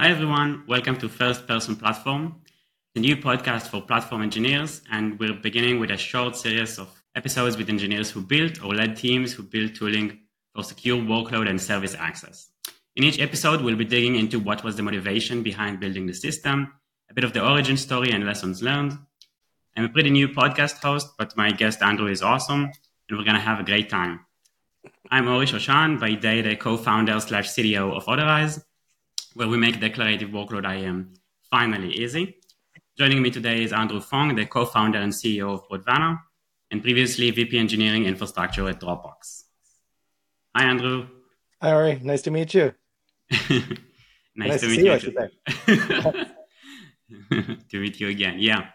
Hi, everyone. Welcome to First Person Platform, the new podcast for platform engineers. And we're beginning with a short series of episodes with engineers who built or led teams who built tooling for secure workload and service access. In each episode, we'll be digging into what was the motivation behind building the system, a bit of the origin story and lessons learned. I'm a pretty new podcast host, but my guest Andrew is awesome, and we're going to have a great time. I'm Ori Shoshan, by day the co-founder slash CTO of Otterize, where we make declarative workload IAM finally easy. Joining me today is Andrew Fong, the co-founder and CEO of Prodvana, and previously VP Engineering Infrastructure at Dropbox. Hi, Andrew. Hi, Ari. Nice to meet you. nice, nice, to, to meet you. you to meet you again. Yeah.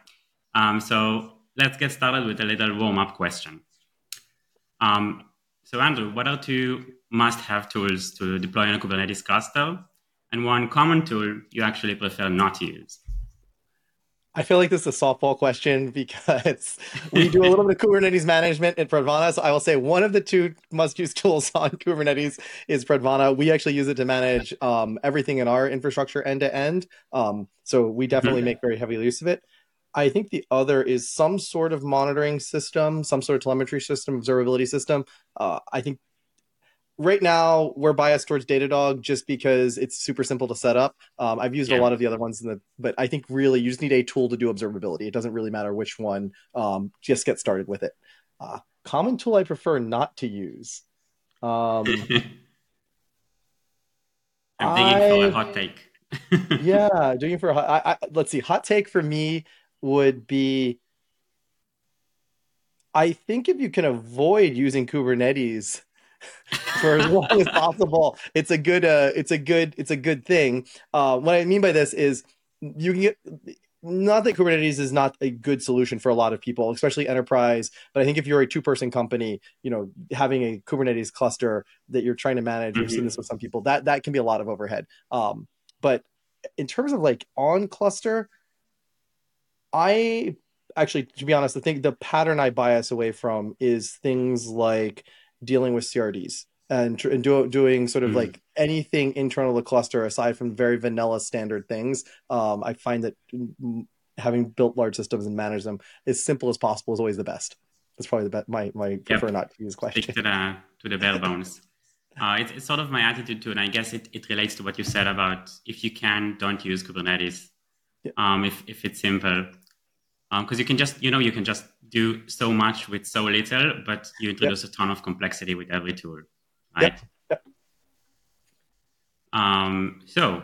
Um, so let's get started with a little warm-up question. Um, so, Andrew, what are two must-have tools to deploy on a Kubernetes cluster, and one common tool you actually prefer not to use? I feel like this is a softball question because we do a little bit of Kubernetes management in Prodvana. So I will say one of the two must-use tools on Kubernetes is Prodvana. We actually use it to manage um, everything in our infrastructure end to end. Um, so we definitely make very heavy use of it. I think the other is some sort of monitoring system, some sort of telemetry system, observability system. Uh, I think right now we're biased towards Datadog just because it's super simple to set up. Um, I've used yeah. a lot of the other ones, in the, but I think really you just need a tool to do observability. It doesn't really matter which one. Um, just get started with it. Uh, common tool I prefer not to use. Um, I'm digging I, for a hot take. yeah, doing for a hot. I, I, let's see. Hot take for me would be. I think if you can avoid using Kubernetes, for as long as possible. It's a good uh it's a good it's a good thing. Uh what I mean by this is you can get not that Kubernetes is not a good solution for a lot of people, especially enterprise. But I think if you're a two-person company, you know, having a Kubernetes cluster that you're trying to manage, mm-hmm. we've seen this with some people, that that can be a lot of overhead. Um, but in terms of like on cluster, I actually, to be honest, I think the pattern I bias away from is things like dealing with CRDs and, and do, doing sort of mm. like anything internal to cluster aside from very vanilla standard things. Um, I find that having built large systems and manage them as simple as possible is always the best. That's probably the best. My my yep. prefer not to use question. Stick to the to the bare bones. Uh, it's, it's, sort of my attitude too, and I guess it, it relates to what you said about if you can, don't use Kubernetes. Yeah. Um, if if it's simple, because um, you can just you know you can just do so much with so little but you introduce yep. a ton of complexity with every tool right yep. Yep. Um, so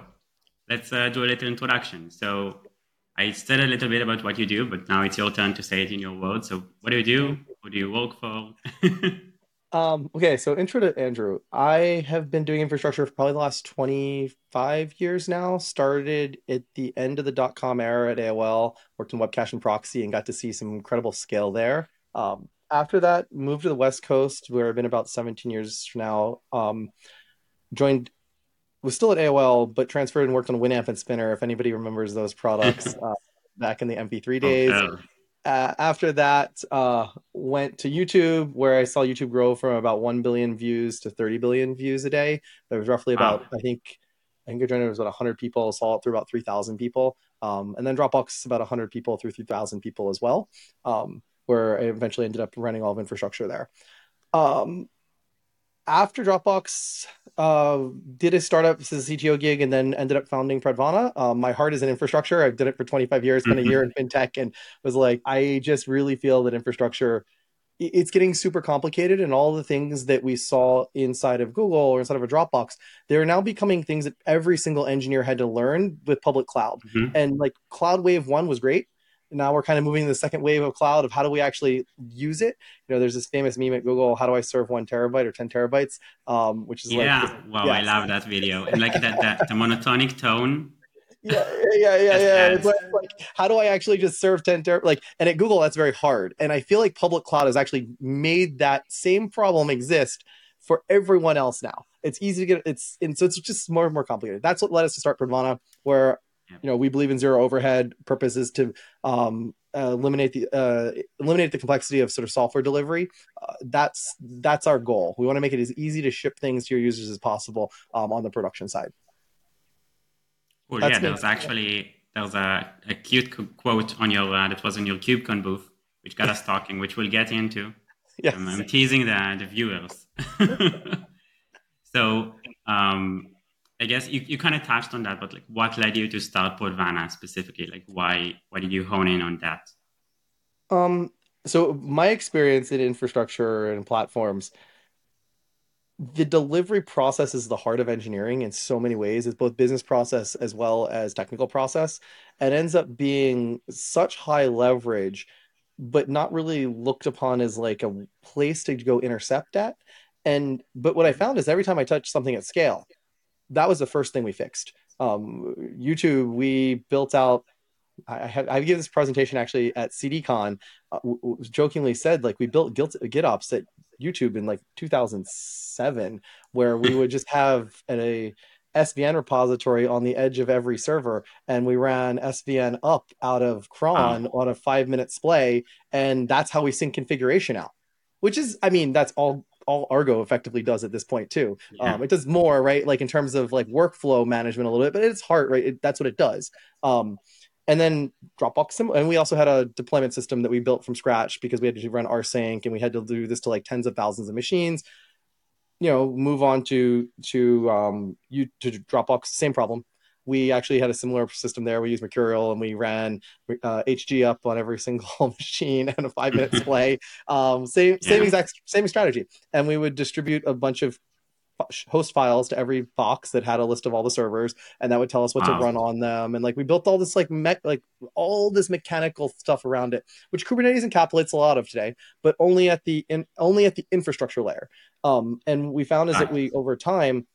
let's uh, do a little introduction so i said a little bit about what you do but now it's your turn to say it in your words so what do you do who do you work for Um, okay, so intro to Andrew. I have been doing infrastructure for probably the last 25 years now. Started at the end of the dot com era at AOL, worked in web cache and proxy, and got to see some incredible scale there. Um, after that, moved to the West Coast, where I've been about 17 years now. Um, joined, was still at AOL, but transferred and worked on Winamp and Spinner, if anybody remembers those products uh, back in the MP3 days. Oh, uh, after that, uh, went to YouTube, where I saw YouTube grow from about one billion views to 30 billion views a day. There was roughly about, wow. I think, I think I joined it was about 100 people. Saw it through about 3,000 people, um, and then Dropbox about 100 people through 3,000 people as well. Um, where I eventually ended up running all of infrastructure there. Um, after Dropbox, uh, did a startup as a CTO gig and then ended up founding Prodvana. Um, my heart is in infrastructure. I've done it for 25 years, spent a year in fintech, and was like, I just really feel that infrastructure it's getting super complicated and all the things that we saw inside of google or inside of a dropbox they're now becoming things that every single engineer had to learn with public cloud mm-hmm. and like cloud wave one was great now we're kind of moving to the second wave of cloud of how do we actually use it. You know there's this famous meme at google how do i serve one terabyte or 10 terabytes? Um, which is yeah. like wow yeah. i love that video. And like that, that the monotonic tone. Yeah yeah yeah yeah. it's like, like, how do i actually just serve 10 ter- like and at google that's very hard. And i feel like public cloud has actually made that same problem exist for everyone else now. It's easy to get it's and so it's just more and more complicated. That's what led us to start Prodvana, where you know we believe in zero overhead purpose is to um, uh, eliminate the uh, eliminate the complexity of sort of software delivery uh, that's that's our goal we want to make it as easy to ship things to your users as possible um, on the production side Cool. yeah, there's actually there's a, a cute quote on your uh, that was in your KubeCon booth, which got us talking, which we'll get into. Yes. Um, I'm teasing the the viewers. so um, I guess you, you kind of touched on that, but like what led you to start Prodvana specifically? Like why why did you hone in on that? Um, so my experience in infrastructure and platforms, the delivery process is the heart of engineering in so many ways. It's both business process as well as technical process, and ends up being such high leverage, but not really looked upon as like a place to go intercept at. And but what I found is every time I touch something at scale, that was the first thing we fixed. Um, YouTube, we built out. I, have, I gave this presentation actually at CDCon. Uh, jokingly said like we built GitOps at YouTube in like 2007, where we would just have a SVN repository on the edge of every server, and we ran SVN up out of cron on a five minute splay, and that's how we sync configuration out. Which is, I mean, that's all all Argo effectively does at this point too. Yeah. Um, it does more, right? Like in terms of like workflow management a little bit, but it's hard, right? It, that's what it does. Um, and then Dropbox, and we also had a deployment system that we built from scratch because we had to run rsync and we had to do this to like tens of thousands of machines. You know, move on to to um, you to Dropbox, same problem we actually had a similar system there. We used Mercurial and we ran uh, HG up on every single machine and a five minute play. Um, same yeah. same exact same strategy, and we would distribute a bunch of host files to every box that had a list of all the servers and that would tell us what wow. to run on them and like we built all this like me- like all this mechanical stuff around it which kubernetes encapsulates a lot of today but only at the in, only at the infrastructure layer um, and we found is that we over time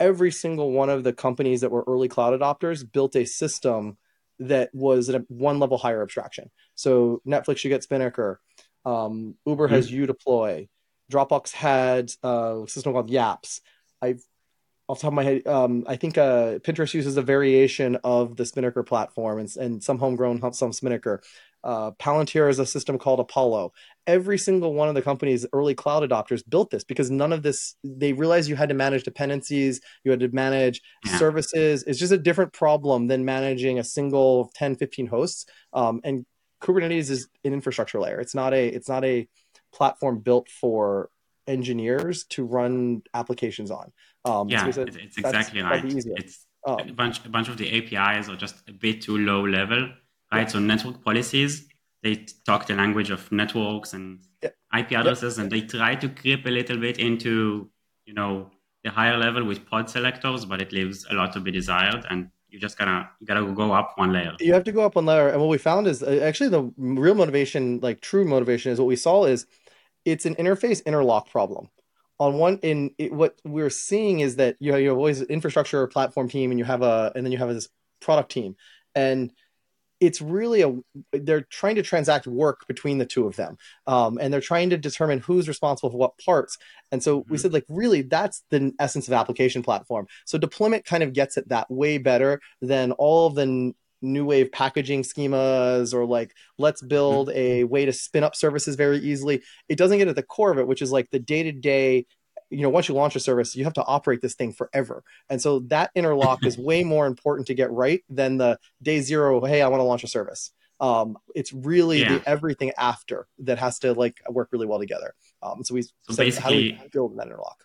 every single one of the companies that were early cloud adopters built a system that was at one level higher abstraction. So Netflix, you get Spinnaker. Um, Uber mm-hmm. has UDeploy. Dropbox had uh, a system called Yaps. I've off the top of my head, um, I think uh, Pinterest uses a variation of the Spinnaker platform and, and some homegrown, some Spinnaker. Uh, Palantir has a system called Apollo. Every single one of the companies, early cloud adopters, built this because none of this, they realized you had to manage dependencies, you had to manage yeah. services. It's just a different problem than managing a single 10, 15 hosts. Um, and Kubernetes is an infrastructure layer. It's not a, it's not a platform built for engineers to run applications on. Um, yeah, so it's, it's exactly right. It's um, a bunch, a bunch of the APIs are just a bit too low level right? So network policies, they talk the language of networks and yeah. IP addresses, yeah. and they try to creep a little bit into, you know, the higher level with pod selectors, but it leaves a lot to be desired. And you just gotta you gotta go up one layer. You have to go up one layer, and what we found is uh, actually the real motivation, like true motivation, is what we saw is it's an interface interlock problem. On one, in it, what we're seeing is that you have, you have always infrastructure platform team, and you have a, and then you have this product team, and it's really a they're trying to transact work between the two of them um, and they're trying to determine who's responsible for what parts and so mm-hmm. we said like really that's the essence of application platform so deployment kind of gets it that way better than all of the new wave packaging schemas or like let's build mm-hmm. a way to spin up services very easily it doesn't get at the core of it which is like the day-to-day you know once you launch a service you have to operate this thing forever. And so that interlock is way more important to get right than the day zero hey i want to launch a service. Um, it's really yeah. the everything after that has to like work really well together. Um, so we so said, basically how do we build that interlock?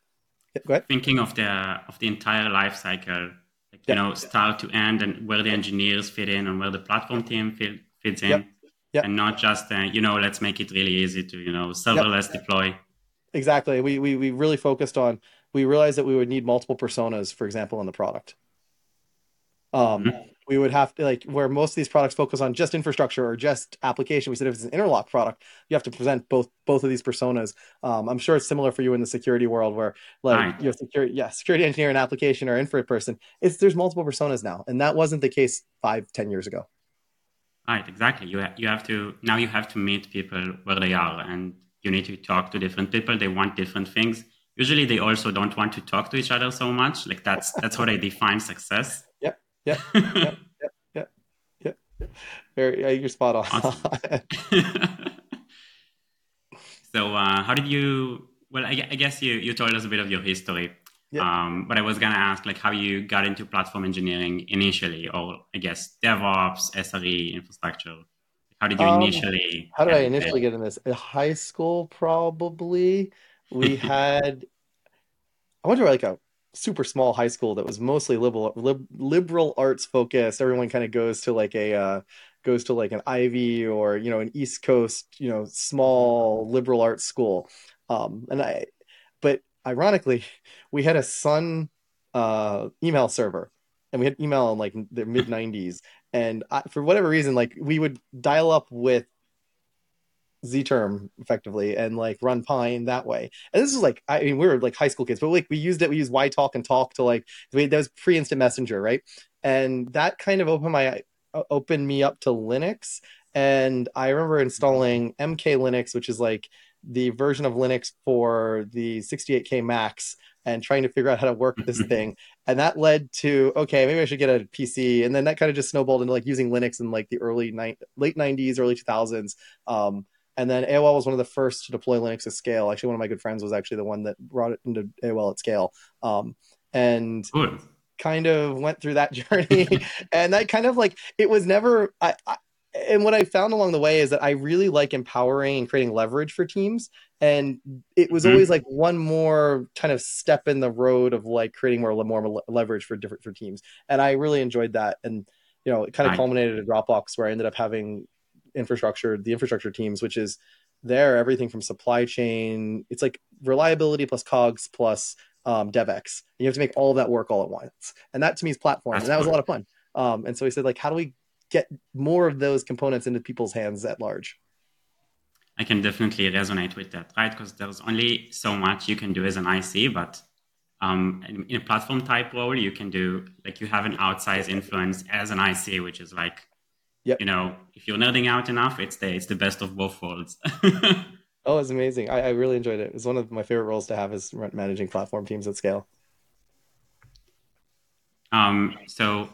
Go ahead. Thinking of the of the entire life cycle like you know start to end and where the engineers fit in and where the platform team fit, fits in. Yep. Yep. and not just uh, you know let's make it really easy to you know serverless deploy exactly. We, we we really focused on. We realized that we would need multiple personas, for example, in the product. Um, mm-hmm. we would have to like where most of these products focus on just infrastructure or just application. We said if it's an interlock product, you have to present both both of these personas. Um, I'm sure it's similar for you in the security world, where like right. your security, yeah, security engineer and application or infra person. It's there's multiple personas now, and that wasn't the case five, ten years ago. Right, exactly. You ha- you have to now you have to meet people where they are, and you need to talk to different people. They want different things. Usually, they also don't want to talk to each other so much. Like that's that's how they define success. Yep. Yep. yep. Yep. Yep. Yep. Very, you're spot on. Awesome. so, uh, how did you? Well, I, I, guess you you told us a bit of your history. Yeah. Um, but I was gonna ask like how you got into platform engineering initially, or I guess DevOps, SRE, infrastructure. How did you um, initially? How did I initially get in this? In high school, probably. We had. I went to like a super small high school that was mostly liberal lib, liberal arts focused. Everyone kind of goes to like a uh, goes to like an Ivy or you know an East Coast you know small liberal arts school. Um, and I, but ironically, we had a Sun uh, email server, and we had email in like the mid '90s. And I, for whatever reason, like we would dial up with ZTerm effectively and like run Pine that way. And this is like, I mean, we were like high school kids, but like we used it, we used YTalk and Talk to like, that was pre instant messenger, right? And that kind of opened my, opened me up to Linux. And I remember installing MK Linux, which is like the version of Linux for the 68K Macs and trying to figure out how to work this thing. And that led to, okay, maybe I should get a PC. And then that kind of just snowballed into like using Linux in like the early ni- late 90s, early 2000s. Um, and then AOL was one of the first to deploy Linux at scale. Actually, one of my good friends was actually the one that brought it into AOL at scale. Um, and Good. kind of went through that journey. and that kind of like, it was never, I, I, and what I found along the way is that I really like empowering and creating leverage for teams. And it was mm-hmm. always like one more kind of step in the road of like creating more more leverage for different for teams. And I really enjoyed that. And you know, it kind of culminated at Dropbox where I ended up having infrastructure, the infrastructure teams, which is there everything from supply chain. It's like reliability plus cogs plus um, DevX. You have to make all of that work all at once, and that to me is platform, and that was a lot of fun. Um, and so he said, like, how do we get more of those components into people's hands at large? I can definitely resonate with that, right? Because there's only so much you can do as an IC, but um, in, in, a platform type role, you can do like you have an outsized influence as an IC, which is like Yep. You know, if you're nerding out enough, it's the it's the best of both worlds. oh, it's amazing. I, I really enjoyed it. It's one of my favorite roles to have is managing platform teams at scale. Um, so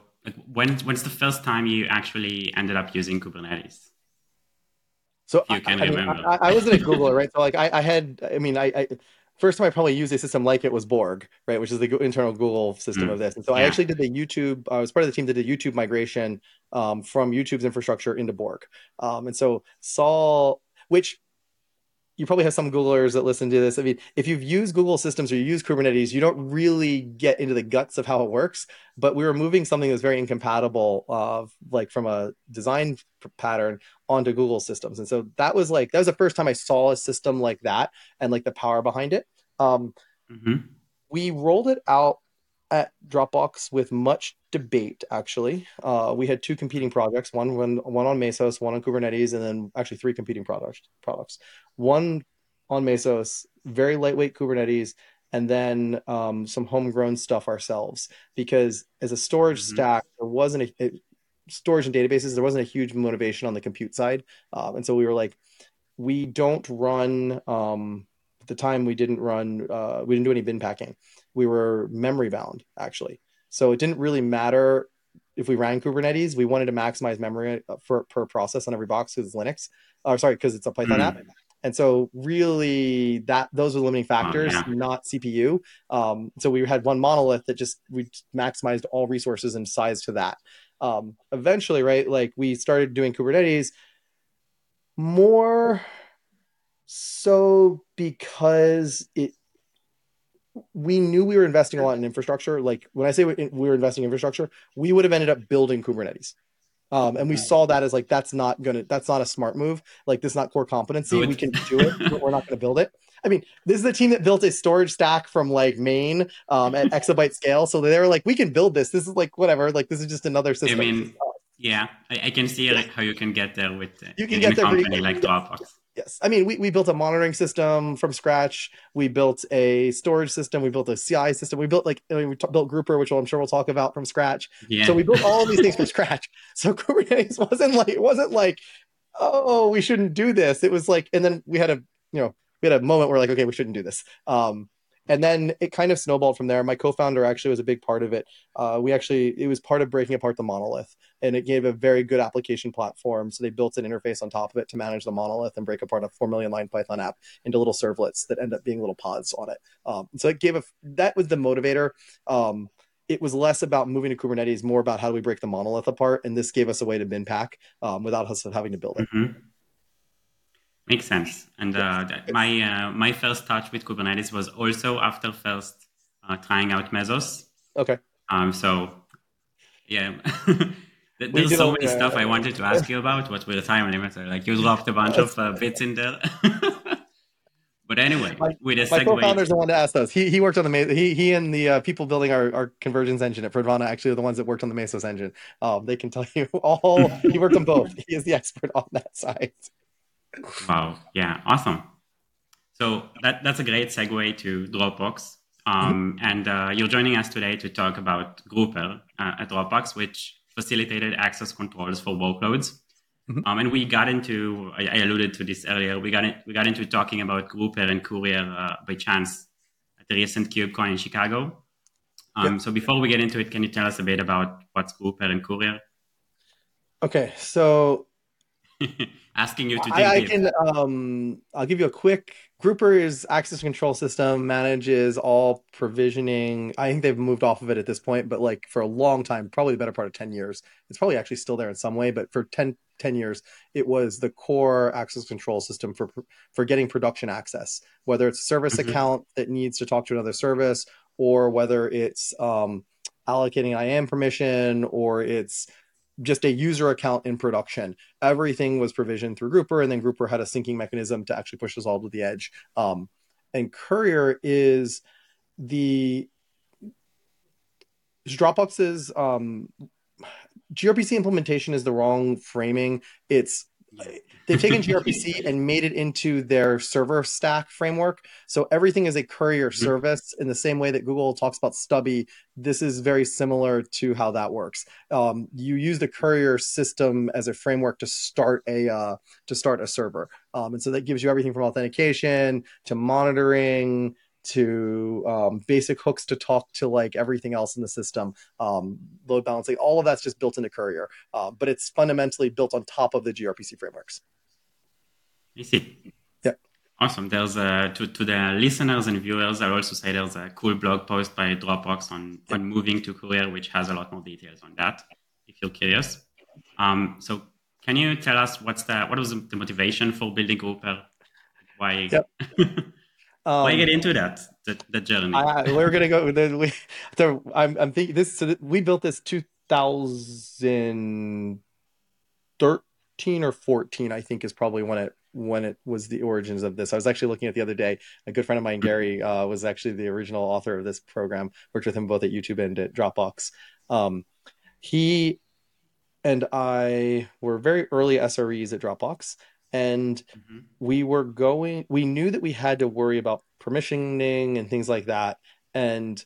when when's the first time you actually ended up using Kubernetes? So I, I, mean, I, I, was in a Google, right? So like I, I had, I mean, I, first time I probably used a system like it was Borg, right, which is the internal Google system mm. of this. And so yeah. I actually did the YouTube. I was part of the team that did YouTube migration um, from YouTube's infrastructure into Borg, um, and so saw which you probably have some Googlers that listen to this. I mean, if you've used Google systems or you use Kubernetes, you don't really get into the guts of how it works. But we were moving something that's very incompatible, uh, like from a design pattern onto Google systems. And so that was like, that was the first time I saw a system like that and like the power behind it. Um, mm-hmm. We rolled it out at Dropbox with much debate. Actually, uh, we had two competing projects: one one one on Mesos, one on Kubernetes, and then actually three competing products. Products, one on Mesos, very lightweight Kubernetes, and then um, some homegrown stuff ourselves. Because as a storage mm-hmm. stack, there wasn't a, it, storage and databases. There wasn't a huge motivation on the compute side, um, and so we were like, we don't run. Um, at the time, we didn't run. Uh, we didn't do any bin packing we were memory bound actually. So it didn't really matter if we ran Kubernetes. We wanted to maximize memory uh, for per process on every box because it's Linux. Or sorry, because it's a Python mm. app. And so really that those are limiting factors, oh, yeah. not CPU. Um, so we had one monolith that just we maximized all resources and size to that. Um, eventually, right, like we started doing Kubernetes more so because it we knew we were investing a lot in infrastructure. Like when I say we were investing in infrastructure, we would have ended up building Kubernetes. Um, and we saw that as like that's not gonna that's not a smart move. Like this is not core competency. We can do it, but we're not gonna build it. I mean, this is the team that built a storage stack from like main um, at exabyte scale. So they were like, we can build this. This is like whatever. Like this is just another system. I mean, yeah, I, I can see like how you can get there with you can get there a company like Dropbox. Yes. I mean, we, we built a monitoring system from scratch. We built a storage system. We built a CI system. We built like, I mean, we t- built Grouper, which I'm sure we'll talk about from scratch. Yeah. So we built all of these things from scratch. So Kubernetes wasn't like, it wasn't like, oh, we shouldn't do this. It was like, and then we had a, you know, we had a moment where like, okay, we shouldn't do this. Um, and then it kind of snowballed from there. My co-founder actually was a big part of it. Uh, we actually it was part of breaking apart the monolith, and it gave a very good application platform. So they built an interface on top of it to manage the monolith and break apart a four million line Python app into little servlets that end up being little pods on it. Um, so it gave a that was the motivator. Um, it was less about moving to Kubernetes, more about how do we break the monolith apart, and this gave us a way to bin pack um, without us having to build it. Mm-hmm. Makes sense. And uh, my uh, my first touch with Kubernetes was also after first uh, trying out Mesos. Okay. Um. So, yeah. There's so many stuff I wanted to ask you about, but with the time limiter, like you dropped a bunch of uh, bits in there. but anyway, my, with a my co-founder's the one to ask those. He he worked on the he he and the uh, people building our, our convergence engine at Prodvana actually are the ones that worked on the Mesos engine. Um, they can tell you all. he worked on both. He is the expert on that side. Wow. Yeah. Awesome. So that, that's a great segue to Dropbox. Um, mm-hmm. And uh, you're joining us today to talk about Grouper uh, at Dropbox, which facilitated access controls for workloads. Mm-hmm. Um, and we got into, I, I, alluded to this earlier, we got, in, we got into talking about Grouper and Courier uh, by chance at the recent KubeCon in Chicago. Um, yep. So before we get into it, can you tell us a bit about what's Grouper and Courier? Okay, so asking you to. I, I can. Um, I'll give you a quick. Grouper's access control system manages all provisioning. I think they've moved off of it at this point, but like for a long time, probably the better part of ten years. It's probably actually still there in some way, but for 10, 10 years, it was the core access control system for for getting production access. Whether it's a service mm-hmm. account that needs to talk to another service, or whether it's um, allocating IAM permission, or it's just a user account in production. Everything was provisioned through Grouper, and then Grouper had a syncing mechanism to actually push us all to the edge. Um, and Courier is the Dropbox's um, gRPC implementation is the wrong framing. It's they've taken gRPC and made it into their server stack framework. So everything is a courier mm-hmm. service in the same way that Google talks about Stubby. This is very similar to how that works. Um, you use the courier system as a framework to start a uh, to start a server, um, and so that gives you everything from authentication to monitoring to um, basic hooks to talk to like everything else in the system, um, load balancing, all of that's just built into Courier, uh, but it's fundamentally built on top of the gRPC frameworks. I see. Yeah. Awesome. There's a, to, to the listeners and viewers, I'll also say there's a cool blog post by Dropbox on, on moving to Courier, which has a lot more details on that, if you're curious. Um, so can you tell us what's the, what was the motivation for building Grouper? Why? Yep. Um, Why get into that the, the journey? I, we're gonna go. We, so I'm, I'm thinking this. So we built this 2013 or 14, I think, is probably when it when it was the origins of this. I was actually looking at the other day. A good friend of mine, Gary, uh, was actually the original author of this program. Worked with him both at YouTube and at Dropbox. Um, he and I were very early SREs at Dropbox, and mm-hmm. we were going we knew that we had to worry about permissioning and things like that and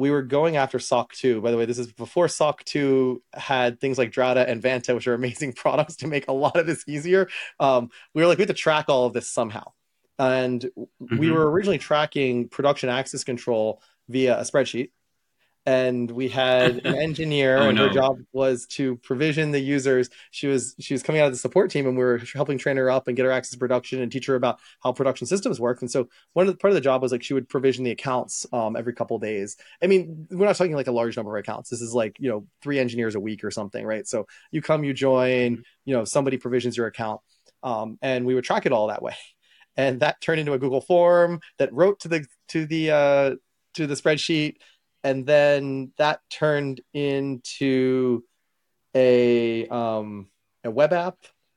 we were going after SOC 2. By the way, this is before SOC 2 had things like Drata and Vanta, which are amazing products to make a lot of this easier. Um, we were like, we have to track all of this somehow. And mm-hmm. we were originally tracking production access control via a spreadsheet and we had an engineer oh, and no. her job was to provision the users. She was she was coming out of the support team and we were helping train her up and get her access to production and teach her about how production systems work. And so one of the part of the job was like she would provision the accounts um, every couple days. I mean we're not talking like a large number of accounts. This is like you know three engineers a week or something right? So you come you join you know somebody provisions your account um, and we would track it all that way. And that turned into a google form that wrote to the to the uh, to the spreadsheet and then that turned into a um, a web app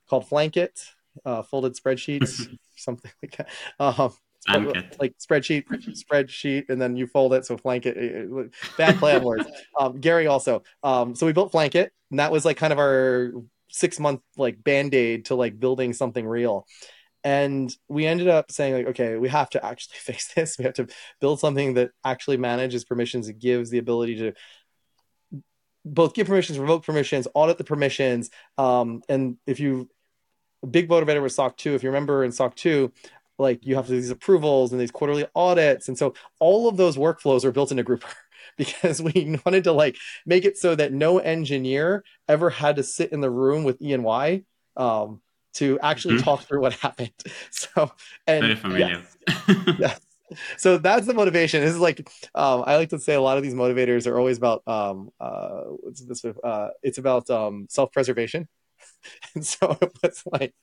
called Flankit, uh, folded spreadsheets, something like that. Um, like spreadsheet, spreadsheet, and then you fold it. So Flankit, bad play on words. Um, Gary also. Um, so we built Flankit, and that was like kind of our six month like band aid to like building something real and we ended up saying like okay we have to actually fix this. We have to build something that actually manages permissions. And gives the ability to both give permissions revoke permissions audit the permissions. Um, and if you big motivator was soc 2 if you remember in soc 2 like you have these approvals and these quarterly audits. And so all of those workflows are built into grouper because we wanted to like make it so that no engineer ever had to sit in the room with E&Y um, to actually mm-hmm. talk through what happened. So and. Yes, yes. So that's the motivation. This is like um, I like to say a lot of these motivators are always about um, uh, what's this? Uh, it's about um, self-preservation. and so it was like,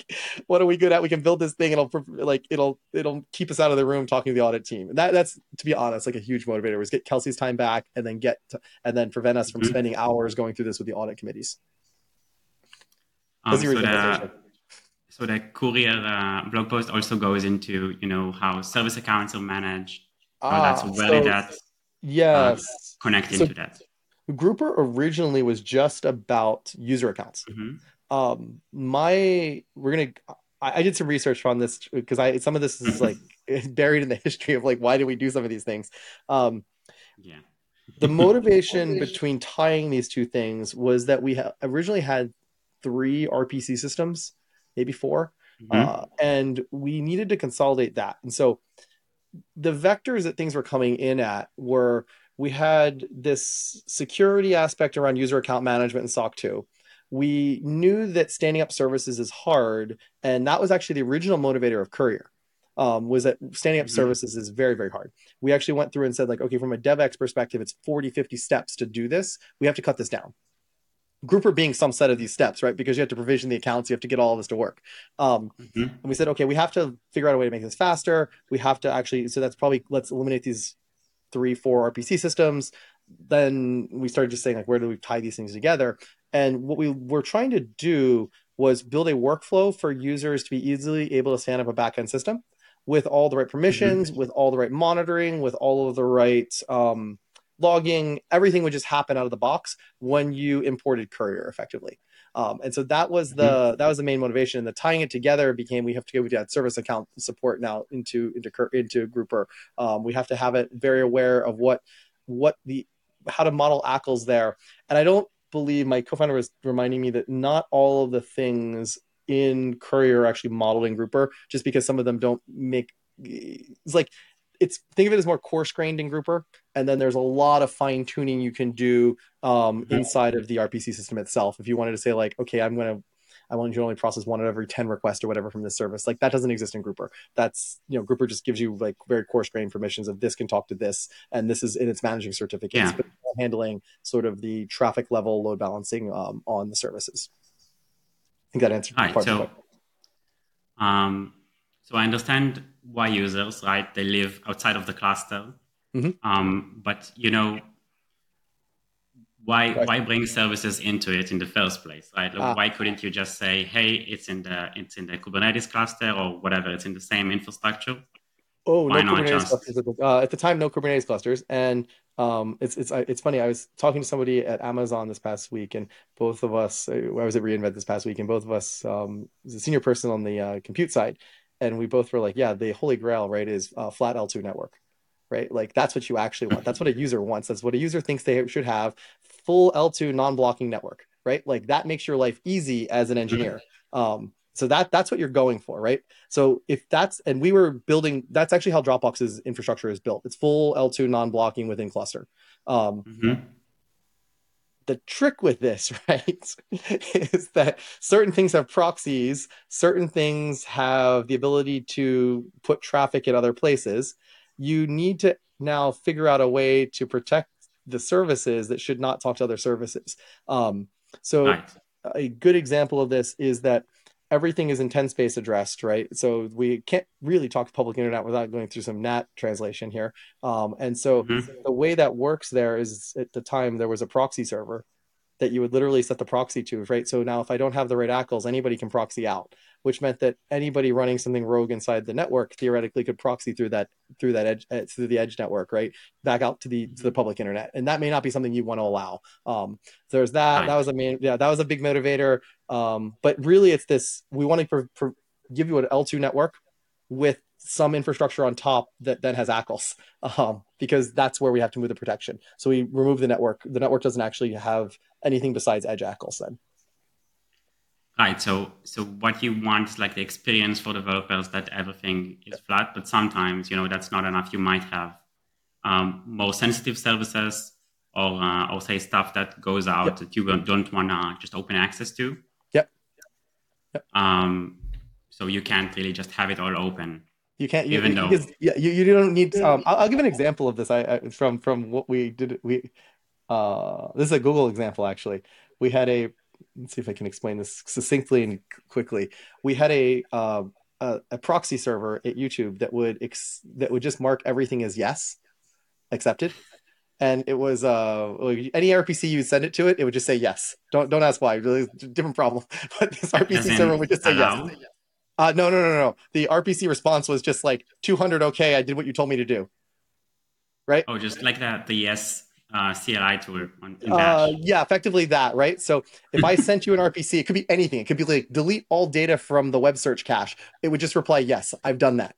what are we good at? We can build this thing. It'll like it'll it'll keep us out of the room talking to the audit team. And that that's to be honest, like a huge motivator was get Kelsey's time back and then get to, and then prevent us from mm-hmm. spending hours going through this with the audit committees. Um, so, the, so the Courier uh, blog post also goes into you know how service accounts are managed. Ah, that's where so, that yes uh, connect so, into that. Grouper originally was just about user accounts. Mm-hmm um my we're gonna I, I did some research on this because I some of this is like buried in the history of like why do we do some of these things um yeah the motivation between tying these two things was that we ha- originally had three rpc systems maybe 4 mm-hmm. uh, and we needed to consolidate that. And so the vectors that things were coming in at were we had this security aspect around user account management and SOC 2 we knew that standing up services is hard and that was actually the original motivator of courier um, was that standing up mm-hmm. services is very very hard. We actually went through and said like okay from a devx perspective it's 40 50 steps to do this. We have to cut this down grouper being some set of these steps right? Because you have to provision the accounts you have to get all of this to work. Um, mm-hmm. and we said okay we have to figure out a way to make this faster. We have to actually so that's probably let's eliminate these three four rpc systems. Then we started just saying like where do we tie these things together? And what we were trying to do was build a workflow for users to be easily able to stand up a backend system with all the right permissions, mm-hmm. with all the right monitoring, with all of the right um, logging. Everything would just happen out of the box when you imported Courier effectively. Um, and so that was the mm-hmm. that was the main motivation. And the tying it together became we have to go with that service account support now into into into Grouper. Um, we have to have it very aware of what what the how to model ACLs there. And I don't believe my co-founder was reminding me that not all of the things in Courier are actually modeled in Grouper, just because some of them don't make. It's like it's think of it as more coarse grained in Grouper, and then there's a lot of fine tuning you can do um, mm-hmm. inside of the RPC system itself. If you wanted to say like, okay, I'm going to I want you to only process one out of every 10 requests or whatever from this service. Like that doesn't exist in Grouper. That's, you know, Grouper just gives you like very coarse grained permissions of this can talk to this, and this is in its managing certificates, yeah. but handling sort of the traffic level load balancing um, on the services. I think that answered right, part so, um, so I understand why users, right, they live outside of the cluster. Mm-hmm. Um, but you know, why right. why bring services into it in the first place right like, ah. why couldn't you just say hey it's in the it's in the kubernetes cluster or whatever it's in the same infrastructure oh why no kubernetes just... clusters uh, at the time no kubernetes clusters and um, it's it's it's funny i was talking to somebody at amazon this past week and both of us uh, i was at reinvent this past week and both of us um, was a senior person on the uh, compute side and we both were like yeah the holy grail right is uh, flat l2 network right? Like that's what you actually want. That's what a user wants. That's what a user thinks they should have. Full L2 non-blocking network, right? Like that makes your life easy as an engineer. Um, so that that's what you're going for, right? So if that's and we were building, that's actually how Dropbox's infrastructure is built. It's full L2 non-blocking within cluster. Um, mm-hmm. The trick with this, right, is that certain things have proxies, certain things have the ability to put traffic in other places you need to now figure out a way to protect the services that should not talk to other services. Um, so nice. a good example of this is that everything is intent space addressed, right? So we can't really talk to public internet without going through some NAT translation here. Um, and so mm-hmm. the way that works there is at the time there was a proxy server that you would literally set the proxy to, right? So now if I don't have the right ACLs, anybody can proxy out which meant that anybody running something rogue inside the network theoretically could proxy through that through that edge uh, through the edge network, right, back out to the to the public internet, and that may not be something you want to allow. Um, so there's that. That was a main, yeah, that was a big motivator. Um, but really, it's this: we want to pr- pr- give you an L2 network with some infrastructure on top that then has ACLs, um, because that's where we have to move the protection. So we remove the network. The network doesn't actually have anything besides edge ACLs then. Right. So so what you want is like the experience for developers that everything is flat, but sometimes you know that's not enough. You might have um, more sensitive services or uh, or say stuff that goes out yep. that you don't want to just open access to. Yep. Yep. Um, so you can't really just have it all open. You can't. You, even though, yeah, you, you don't need. Um, I'll, I'll, give an example of this. I, I from from what we did. We uh, this is a Google example actually. We had a let's see if I can explain this succinctly and quickly. We had a uh, a, a, proxy server at YouTube that would ex- that would just mark everything as yes, accepted, and it was uh any RPC you send it to it, it would just say yes. Don't don't ask why. Really different problem. But this RPC server would just say yes. Uh, no, no, no, no. The RPC response was just like 200. Okay, I did what you told me to do. Right. Oh, just like that. The yes uh, CLI tool on uh, yeah, effectively that, right? So if I sent you an RPC, it could be anything. It could be like delete all data from the web search cache. It would just reply, yes, I've done that.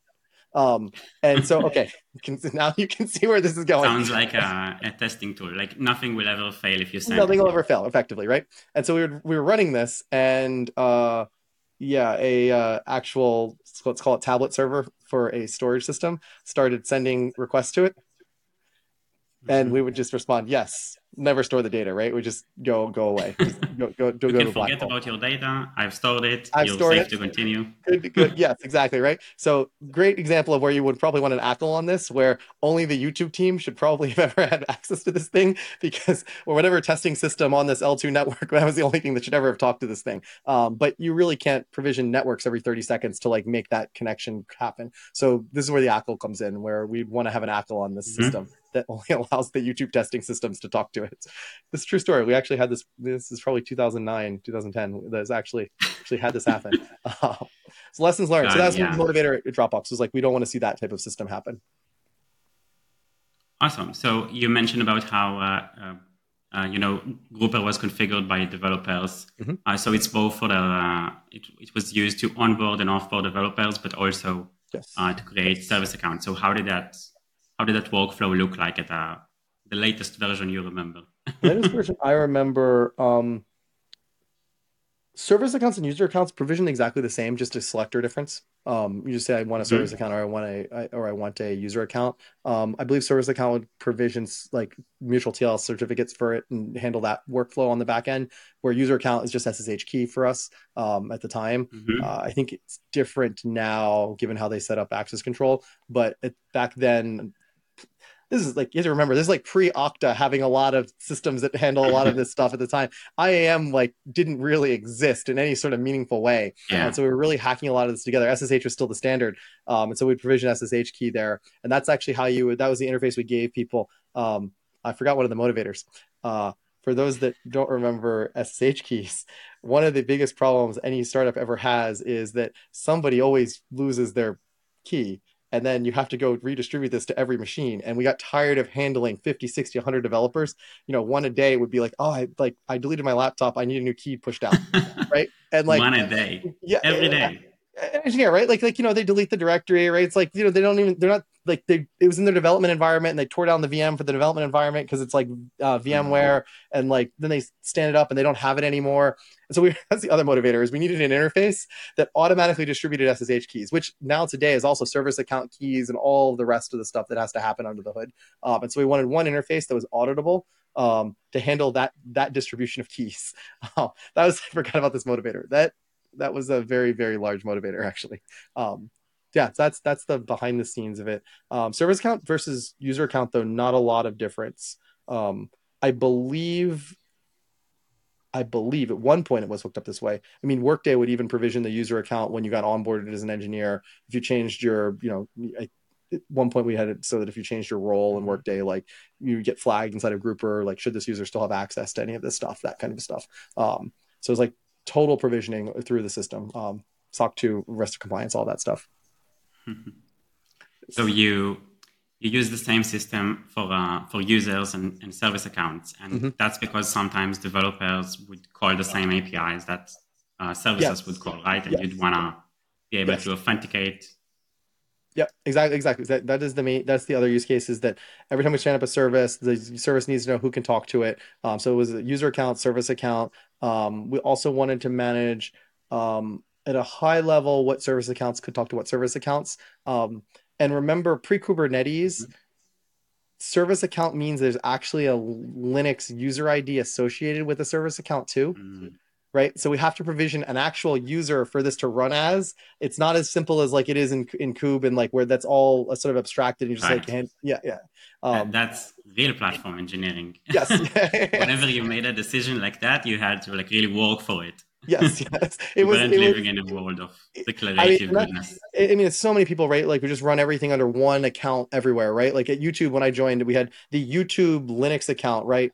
Um, and so, okay, you can, now you can see where this is going. Sounds like a, a testing tool. Like nothing will ever fail if you send. Nothing will ever fail, effectively, right? And so we were we were running this, and uh, yeah, a uh, actual let's call it tablet server for a storage system started sending requests to it and we would just respond yes. Never store the data right? We just go go away. Just go go, go, you go can to forget hole. about your data i've stored it. I've you're stored safe it. to continue. Good, good. Yes exactly right? So great example of where you would probably want an ACL on this where only the youtube team should probably have ever had access to this thing because or whatever testing system on this l2 network that was the only thing that should ever have talked to this thing. Um, but you really can't provision networks every 30 seconds to like make that connection happen. So this is where the ACL comes in where we want to have an ACL on this mm-hmm. system that only allows the YouTube testing systems to talk to it. This is true story. We actually had this. This is probably 2009, 2010. That's actually actually had this happen. Uh, so lessons learned. Uh, so that's yeah. motivator at Dropbox was like, we don't want to see that type of system happen. Awesome. So you mentioned about how. Uh, uh uh, you know, Grouper was configured by developers. Mm-hmm. Uh, so it's both for the, uh, it, it was used to onboard and offboard developers, but also yes. Uh, to create service accounts. So how did that how did that workflow look like at uh, the latest version you remember? latest version I remember. Um, service accounts and user accounts provision exactly the same, just a selector difference. Um, you just say I want a service mm-hmm. account or I want a or I want a user account. Um, I believe service account would provisions like mutual TLS certificates for it and handle that workflow on the back end. Where user account is just SSH key for us um, at the time. Mm-hmm. Uh, I think it's different now given how they set up access control. But it, back then, this is like you have to remember this is like pre-Okta having a lot of systems that handle a lot of this stuff at the time. IAM like didn't really exist in any sort of meaningful way, yeah. and so we were really hacking a lot of this together. SSH was still the standard, um, and so we'd provision SSH key there, and that's actually how you would. That was the interface we gave people. Um, I forgot one of the motivators. Uh, for those that don't remember SSH keys, one of the biggest problems any startup ever has is that somebody always loses their key and then you have to go redistribute this to every machine. And we got tired of handling 50 60 100 developers. You know one a day would be like oh i like i deleted my laptop. I need a new key pushed out right? And like one a day. Yeah every day. engineer, right? Like, like you know, they delete the directory, right? It's like you know, they don't even they're not like they it was in their development environment and they tore down the VM for the development environment because it's like uh, VMware and like then they stand it up and they don't have it anymore. And so we that's the other motivator is we needed an interface that automatically distributed SSH keys, which now today is also service account keys and all the rest of the stuff that has to happen under the hood. Um, and so we wanted one interface that was auditable um, to handle that that distribution of keys. Oh, that was I forgot about this motivator. That that was a very very large motivator actually. Um, yeah, that's that's the behind the scenes of it. Um, service account versus user account though, not a lot of difference. Um, I believe I believe at one point it was hooked up this way. I mean, Workday would even provision the user account when you got onboarded as an engineer. If you changed your, you know, I, at one point we had it so that if you changed your role in Workday, like you get flagged inside of Grouper, like should this user still have access to any of this stuff, that kind of stuff. Um, so it's like total provisioning through the system, um, SOC 2, rest of compliance, all that stuff. so you you use the same system for uh, for users and, and service accounts, and mm-hmm. that's because sometimes developers would call the same APIs that uh, services yes. would call, right? And yes. you'd want to be able yes. to authenticate yeah, exactly, exactly. That that is the main. That's the other use case is that every time we stand up a service, the service needs to know who can talk to it. Um, so it was a user account, service account. Um, we also wanted to manage um, at a high level what service accounts could talk to what service accounts. Um, and remember, pre Kubernetes, mm-hmm. service account means there's actually a Linux user ID associated with a service account too. Mm-hmm right? So we have to provision an actual user for this to run as. It's not as simple as like it is in in Kube and like where that's all a sort of abstracted and you just right. like yeah yeah. Um, that's real platform engineering. Yes. Whenever you made a decision like that, you had to like really work for it. Yes, yes. It was, it living was, in a world of declarative I mean, goodness. I mean, it's so many people, right? Like we just run everything under one account everywhere, right? Like at YouTube, when I joined, we had the YouTube Linux account, right?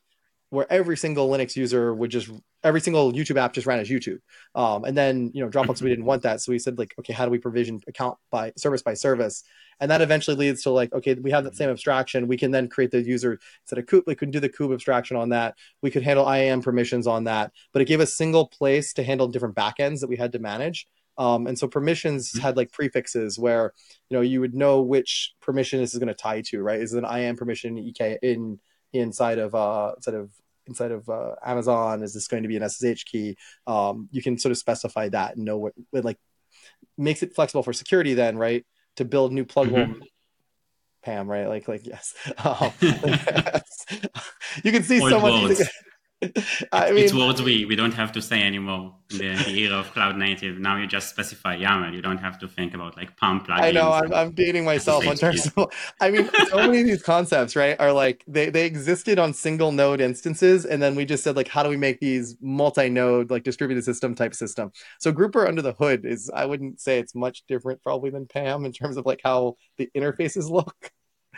Where every single Linux user would just every single YouTube app just ran as YouTube. Um, and then, you know, Dropbox, we didn't want that. So we said like, okay, how do we provision account by service by service? And that eventually leads to like, okay, we have that same abstraction. We can then create the user instead of Kube, we could do the Kube abstraction on that. We could handle IAM permissions on that, but it gave a single place to handle different backends that we had to manage. Um, and so permissions mm-hmm. had like prefixes where, you know, you would know which permission this is going to tie to, right? Is it an IAM permission EK in inside of uh inside of inside of uh, Amazon? Is this going to be an SSH key? Um, you can sort of specify that and know what, what, like makes it flexible for security. Then, right, to build new pluggable. Mm-hmm. PAM, right? Like, like yes. Um, yes. you can see someone. I mean, it's words we, we don't have to say anymore in the, the, era of cloud native. Now you just specify YAML. You don't have to think about like PAM plugins. I know. I'm, I'm dating myself on terms of, I mean, so many of these concepts, right, are like they, they existed on single node instances. And then we just said, like, how do we make these multi node, like distributed system type system? So Grouper under the hood is, I wouldn't say it's much different probably than PAM in terms of like how the interfaces look.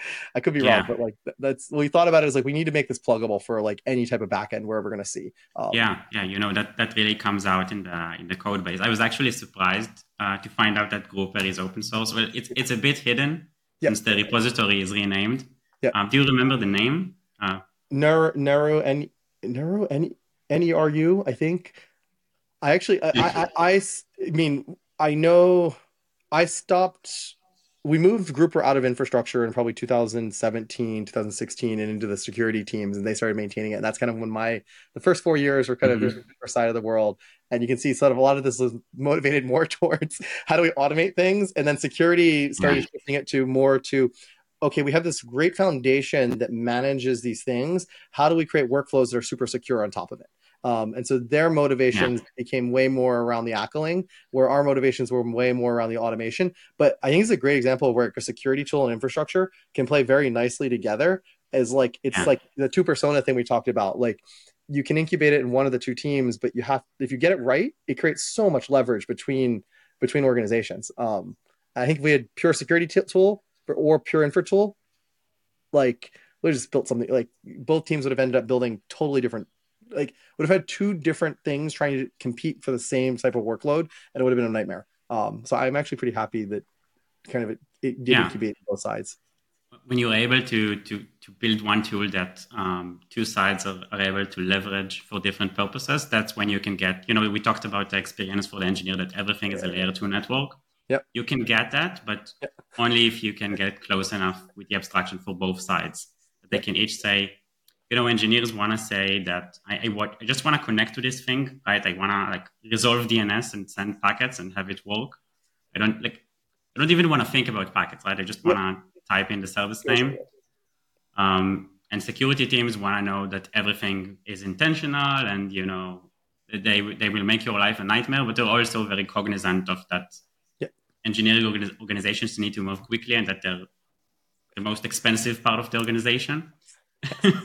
I could be yeah. wrong, but like that's we thought about it as like we need to make this pluggable for like any type of backend where we're going to see. Um, yeah, yeah, you know that that really comes out in the in the code base. I was actually surprised uh, to find out that Grouper is open source. Well, it's it's a bit hidden yep. since the repository is renamed. Yeah. Um, do you remember the name? Uh, Merou Merou and Merou N N E R U. I think. I actually I, I, I I mean I know I stopped we moved Grouper out of infrastructure in probably 2017, 2016, and into the security teams, and they started maintaining it. And that's kind of when my the first four years were kind mm-hmm. of the side of the world. And you can see sort of a lot of this was motivated more towards how do we automate things, and then security started right. shifting it to more to okay, we have this great foundation that manages these things. How do we create workflows that are super secure on top of it? Um, and so their motivations yeah. became way more around the ACLing, where our motivations were way more around the automation. But I think it's a great example of where a security tool and infrastructure can play very nicely together. As like it's yeah. like the two persona thing we talked about. Like you can incubate it in one of the two teams, but you have if you get it right, it creates so much leverage between between organizations. Um, I think if we had pure security t- tool or pure infra tool, like we just built something like both teams would have ended up building totally different like would have had two different things trying to compete for the same type of workload, and it would have been a nightmare. Um, so I'm actually pretty happy that kind of it, it did yeah. incubate both sides. When you're able to to to build one tool that um, two sides are, are able to leverage for different purposes, that's when you can get. You know, we talked about the experience for the engineer that everything is a layer two network. Yep. You can get that, but yep. only if you can get close enough with the abstraction for both sides. That they can each say, you know, engineers want to say that I, I, I just want to connect to this thing, right? I want to like resolve DNS and send packets and have it work. I don't like, I don't even want to think about packets, right? I just want to type in the service name. Um, and security teams want to know that everything is intentional and, you know, they, they will make your life a nightmare, but they're also very cognizant of that yeah. engineering organizations need to move quickly and that they're the most expensive part of the organization yes,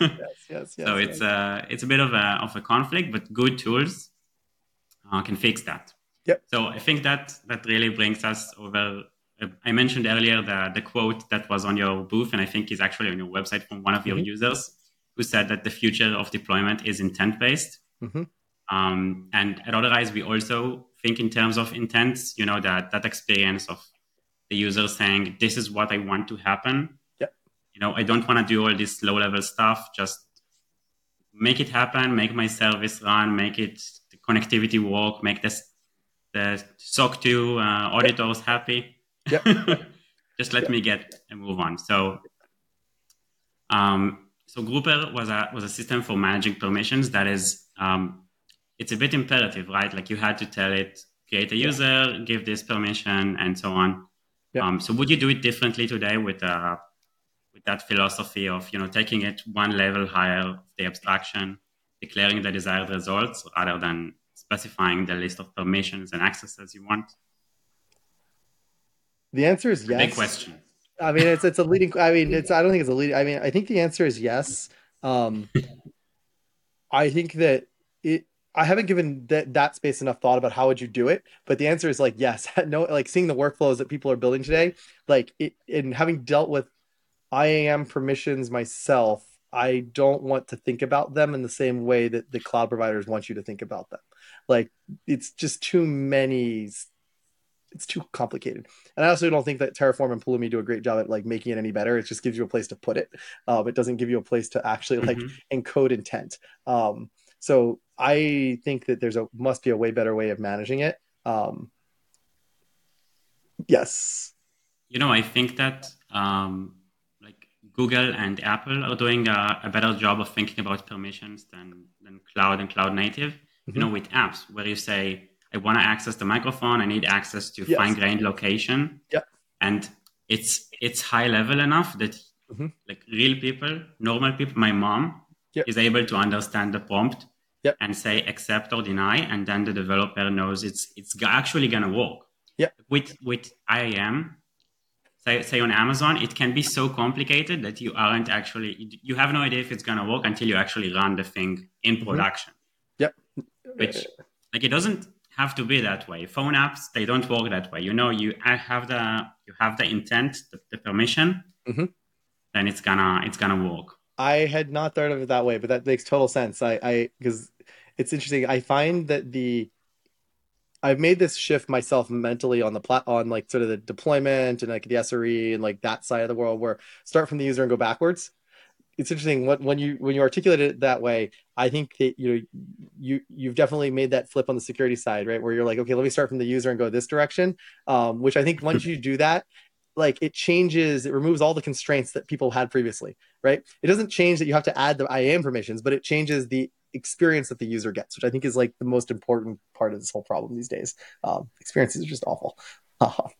yes, yes, so it's a it's a bit of a of a conflict, but good tools uh, can fix that. Yep. So I think that that really brings us over. Uh, I mentioned earlier the the quote that was on your booth, and I think is actually on your website from one of your mm-hmm. users who said that the future of deployment is intent based. Mm-hmm. Um, and at Otterize, we also think in terms of intents. You know that that experience of the user saying, "This is what I want to happen." You know, I don't want to do all this low level stuff. Just make it happen, make my service run, make it the connectivity work, make this the SOC 2 uh, auditors happy. Yep. just let yep. me get and move on. So, um, so Grouper was a was a system for managing permissions that is um, it's a bit imperative, right? Like you had to tell it create a user, give this permission, and so on. Um, so would you do it differently today with uh, with that philosophy of you know taking it one level higher, of the abstraction, declaring the desired results rather than specifying the list of permissions and accesses you want? The answer is yes. Big question. I mean, it's it's a leading. I mean, it's. I don't think it's a leading. I mean, I think the answer is yes. Um, I think that it. I haven't given that that space enough thought about how would you do it, but the answer is like yes. no, like seeing the workflows that people are building today, like it, and having dealt with IAM permissions myself, I don't want to think about them in the same way that the cloud providers want you to think about them. Like it's just too many it's too complicated. And I also don't think that Terraform and Pulumi do a great job at like making it any better. It just gives you a place to put it. Um, it doesn't give you a place to actually like mm-hmm. encode intent. Um, so I think that there's a must be a way better way of managing it. Um, yes. You know, I think that um, Google and Apple are doing a, a, better job of thinking about permissions than than cloud and cloud native. Mm-hmm. You know, with apps where you say I want to access the microphone. I need access to yes. fine grained location. Yeah. And it's it's high level enough that mm-hmm. like real people, normal people, my mom yep. is able to understand the prompt yep. and say accept or deny, and then the developer knows it's it's actually gonna work. Yeah. With with IAM, say say on Amazon, it can be so complicated that you aren't actually you have no idea if it's gonna work until you actually run the thing in mm-hmm. production. Mm-hmm. Yep. Which like it doesn't have to be that way. Phone apps they don't work that way. You know, you have the you have the intent, the, the permission, mm-hmm. then it's gonna it's gonna work. I had not thought of it that way, but that makes total sense. I I because it's interesting. I find that the I've made this shift myself mentally on the plat on like sort of the deployment and like the SRE and like that side of the world where start from the user and go backwards. It's interesting when, when you when you articulate it that way i think that you know you you've definitely made that flip on the security side right? Where you're like okay let me start from the user and go this direction um, which i think once you do that like it changes it removes all the constraints that people had previously right? It doesn't change that you have to add the iam permissions but it changes the experience that the user gets which i think is like the most important part of this whole problem these days um, experiences are just awful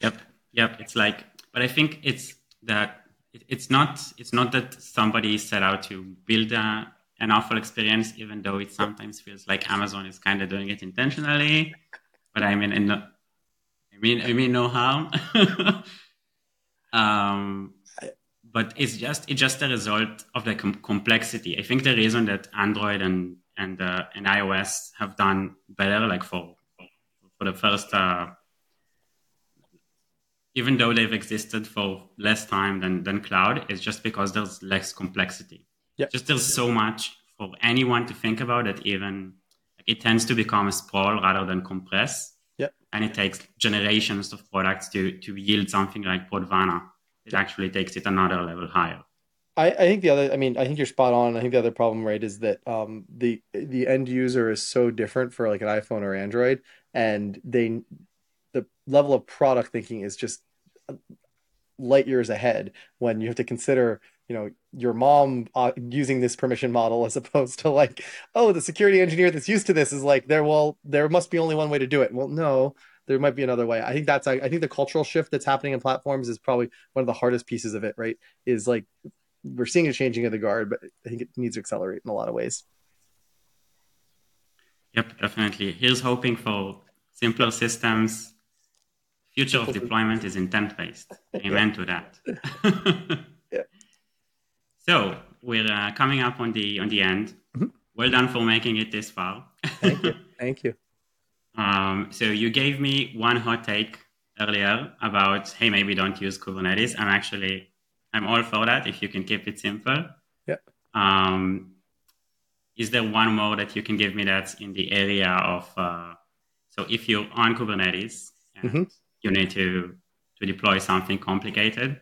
yep yep it's like but i think it's that it's not it's not that somebody set out to build a, an awful experience, even though it sometimes feels like Amazon is kind of doing it intentionally. But I mean, no, I mean, I mean, no harm. um, but it's just it's just a result of the com- complexity. I think the reason that Android and and uh, and iOS have done better, like for for, the first uh, even though they've existed for less time than, than cloud, is just because there's less complexity. Yeah. Just there's so much for anyone to think about that even like, it tends to become a sprawl rather than compress. Yeah. And it takes generations of products to to yield something like Prodvana. It actually takes it another level higher. I, I think the other I mean I think you're spot on. I think the other problem right is that um the the end user is so different for like an iPhone or Android and they the level of product thinking is just light years ahead when you have to consider you know your mom uh, using this permission model as opposed to like oh the security engineer that's used to this is like there well there must be only one way to do it well no there might be another way i think that's i, I think the cultural shift that's happening in platforms is probably one of the hardest pieces of it right is like we're seeing a changing of the guard but i think it needs to accelerate in a lot of ways yep definitely here's hoping for simpler systems future of deployment is intent based. Amen to that. yeah. So we're uh, coming up on the on the end. Mm-hmm. Well done for making it this far. Thank you. Thank you. Um, so you gave me one hot take earlier about hey maybe don't use Kubernetes. I'm actually I'm all for that if you can keep it simple. Yeah. Um, is there one more that you can give me that's in the area of uh, so if you're on Kubernetes mm-hmm you need to to deploy something complicated,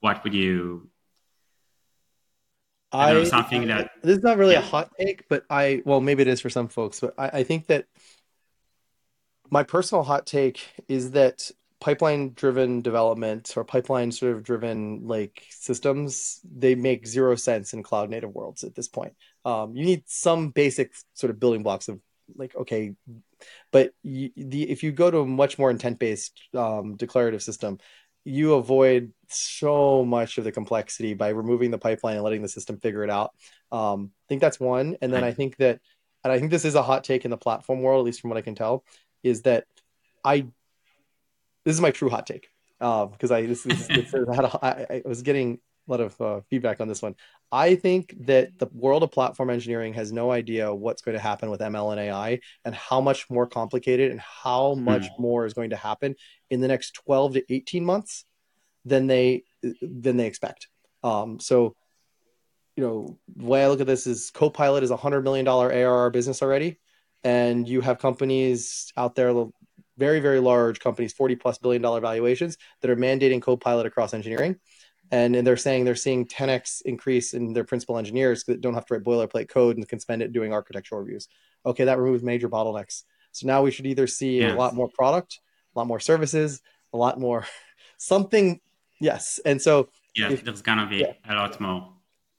what would you? I, know, something that this is not really yeah. a hot take, but I well maybe it is for some folks, but I, I think that my personal hot take is that pipeline driven development or pipeline sort of driven like systems they make zero sense in cloud native worlds at this point um, you need some basic sort of building blocks of like okay, but you, the if you go to a much more intent based um, declarative system, you avoid so much of the complexity by removing the pipeline and letting the system figure it out. Um, I think that's one, and then I think that, and I think this is a hot take in the platform world, at least from what I can tell, is that I this is my true hot take because um, I this, this, this I, had a, I, I was getting a lot of uh, feedback on this one. I think that the world of platform engineering has no idea what's going to happen with ML and AI and how much more complicated and how much mm. more is going to happen in the next 12 to 18 months than they than they expect. Um, so, you know, the way I look at this is Copilot is a hundred million dollar ARR business already, and you have companies out there, very very large companies, 40 plus billion dollar valuations that are mandating Copilot across engineering and, and they're saying they're seeing 10x increase in their principal engineers that don't have to write boilerplate code and can spend it doing architectural reviews. Okay, that removes major bottlenecks. So now we should either see yes. a lot more product, a lot more services, a lot more something. Yes, and so yeah, if, there's gonna be yeah. a lot more.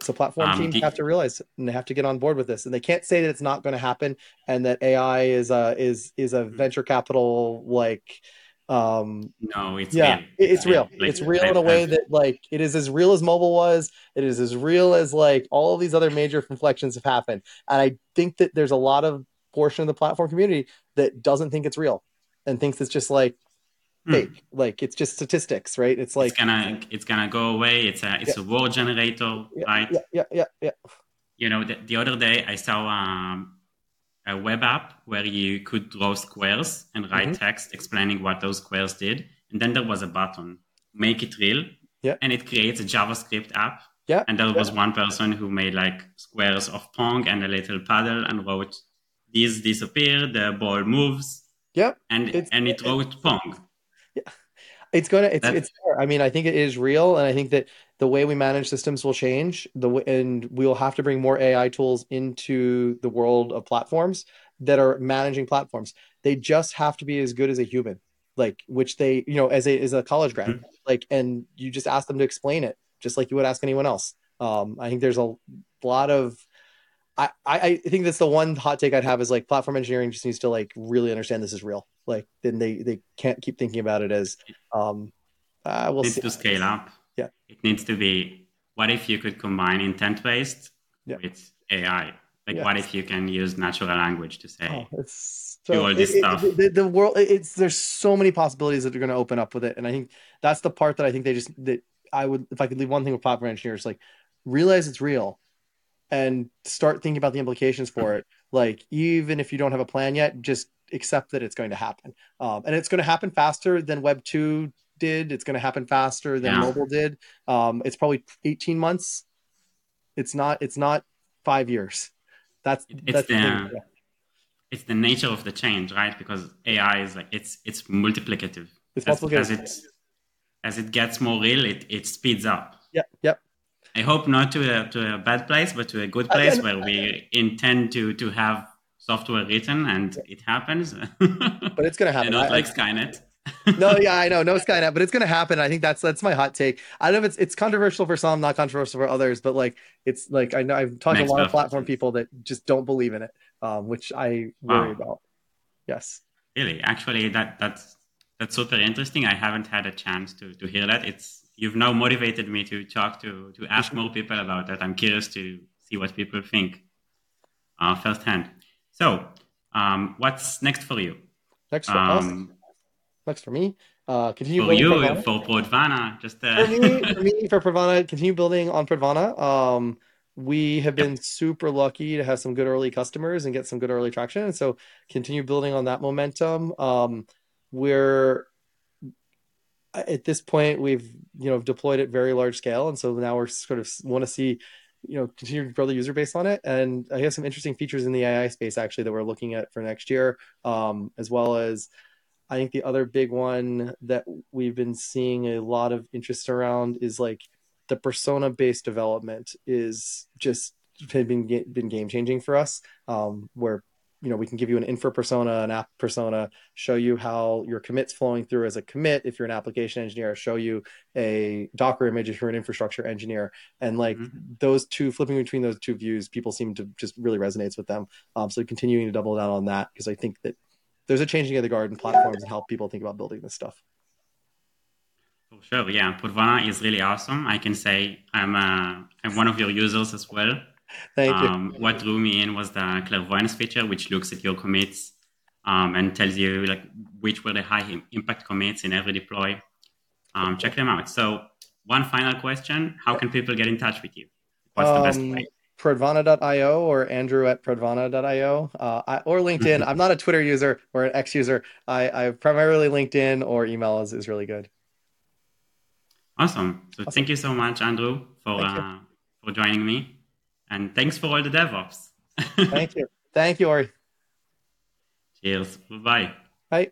So platform um, teams have to realize and they have to get on board with this, and they can't say that it's not going to happen and that AI is a is is a venture capital like um no it's yeah it's, real, Like, it's real in a way that like it is as real as mobile was. It is as real as like all of these other major inflections have happened. And i think that there's a lot of portion of the platform community that doesn't think it's real and thinks it's just like hmm. fake like it's just statistics right it's like it's gonna it's gonna go away it's a it's yeah. a word generator yeah, right yeah yeah yeah yeah you know the, the other day i saw um a web app where you could draw squares and write mm-hmm. text explaining what those squares did. And then there was a button, make it real. Yeah. And it creates a JavaScript app. Yeah. And there yeah. was one person who made like squares of Pong and a little paddle and wrote, these disappear, the ball moves. Yeah. And it's, and it wrote Pong. Yeah. It's gonna it's That's, it's there. I mean, I think it is real, and I think that the way we manage systems will change. The and we will have to bring more AI tools into the world of platforms that are managing platforms. They just have to be as good as a human, like which they you know as a as a college grad, mm-hmm. like and you just ask them to explain it just like you would ask anyone else. Um, I think there's a lot of I, I think that's the one hot take I'd have is like platform engineering just needs to like really understand this is real. Like then they they can't keep thinking about it as um uh, we'll needs see. to scale up. Yeah. It needs to be what if you could combine intent based yeah. with AI? Like what if you can use natural language to say oh, it's so, all this it, stuff? It, the, the, world it's there's so many possibilities that are going to open up with it, and I think that's the part that I think they just that I would if I could leave one thing with platform engineers like realize it's real and start thinking about the implications for it. Like even if you don't have a plan yet, just accept that it's going to happen. Um, and it's going to happen faster than Web two did. It's going to happen faster than yeah. mobile did. Um, it's probably 18 months. It's not. It's not five years. That's it's that's the, the it's the nature of the change, right? Because AI is like it's it's multiplicative. It's as, multiplicative. as it as it gets more real, it it speeds up. Yep. Yep. I hope not to a, to a bad place, but to a good place uh, where we intend to to have software written and it happens. but it's going to happen. not I, like Skynet. no, yeah, I know, no Skynet, but it's going to happen. I think that's that's my hot take. I don't know if it's it's controversial for some, not controversial for others, but like it's like I know I've talked to a lot of platform people that just don't believe in it, um, which I worry wow. about. Yes. Really, actually, that that's that's super interesting. I haven't had a chance to to hear that. It's you've now motivated me to talk to to ask more people about that. I'm curious to see what people think uh, firsthand. So, um, what's next for you? Next for um, us. Next for me. Uh, continue for you for Prodvana. Just uh... for me, for me for Prodvana. Continue building on Prodvana. Um, we have been yep. super lucky to have some good early customers and get some good early traction. And so continue building on that momentum. Um, we're at this point we've you know deployed at very large scale. And so now we're sort of want to see you know continue to grow the user base on it. And i have some interesting features in the ai space actually that we're looking at for next year um, as well as i think the other big one that we've been seeing a lot of interest around is like the persona based development is just been been game changing for us um, where you know, we can give you an infra persona, an app persona, show you how your commits flowing through as a commit if you're an application engineer, show you a Docker image if you're an infrastructure engineer. And like mm-hmm. those two, flipping between those two views, people seem to just really resonates with them. Um, so continuing to double down on that because I think that there's a changing of the guard in platforms and how people think about building this stuff. For sure, yeah. Prodvana is really awesome. I can say I'm uh, I'm one of your users as well. Thank um, you. What drew me in was the clairvoyance feature, which looks at your commits um, and tells you like which were the high impact commits in every deploy. Um, check them out. So, one final question: How can people get in touch with you? What's the best um, way? Prodvana.io or Andrew at Prodvana.io uh, or LinkedIn. I'm not a Twitter user or an X user. I, I primarily LinkedIn or email is, is really good. Awesome. So awesome. thank you so much, Andrew, for uh, for joining me. And thanks for all the DevOps. Thank you. Thank you, Ori. Cheers. Bye-bye. Bye.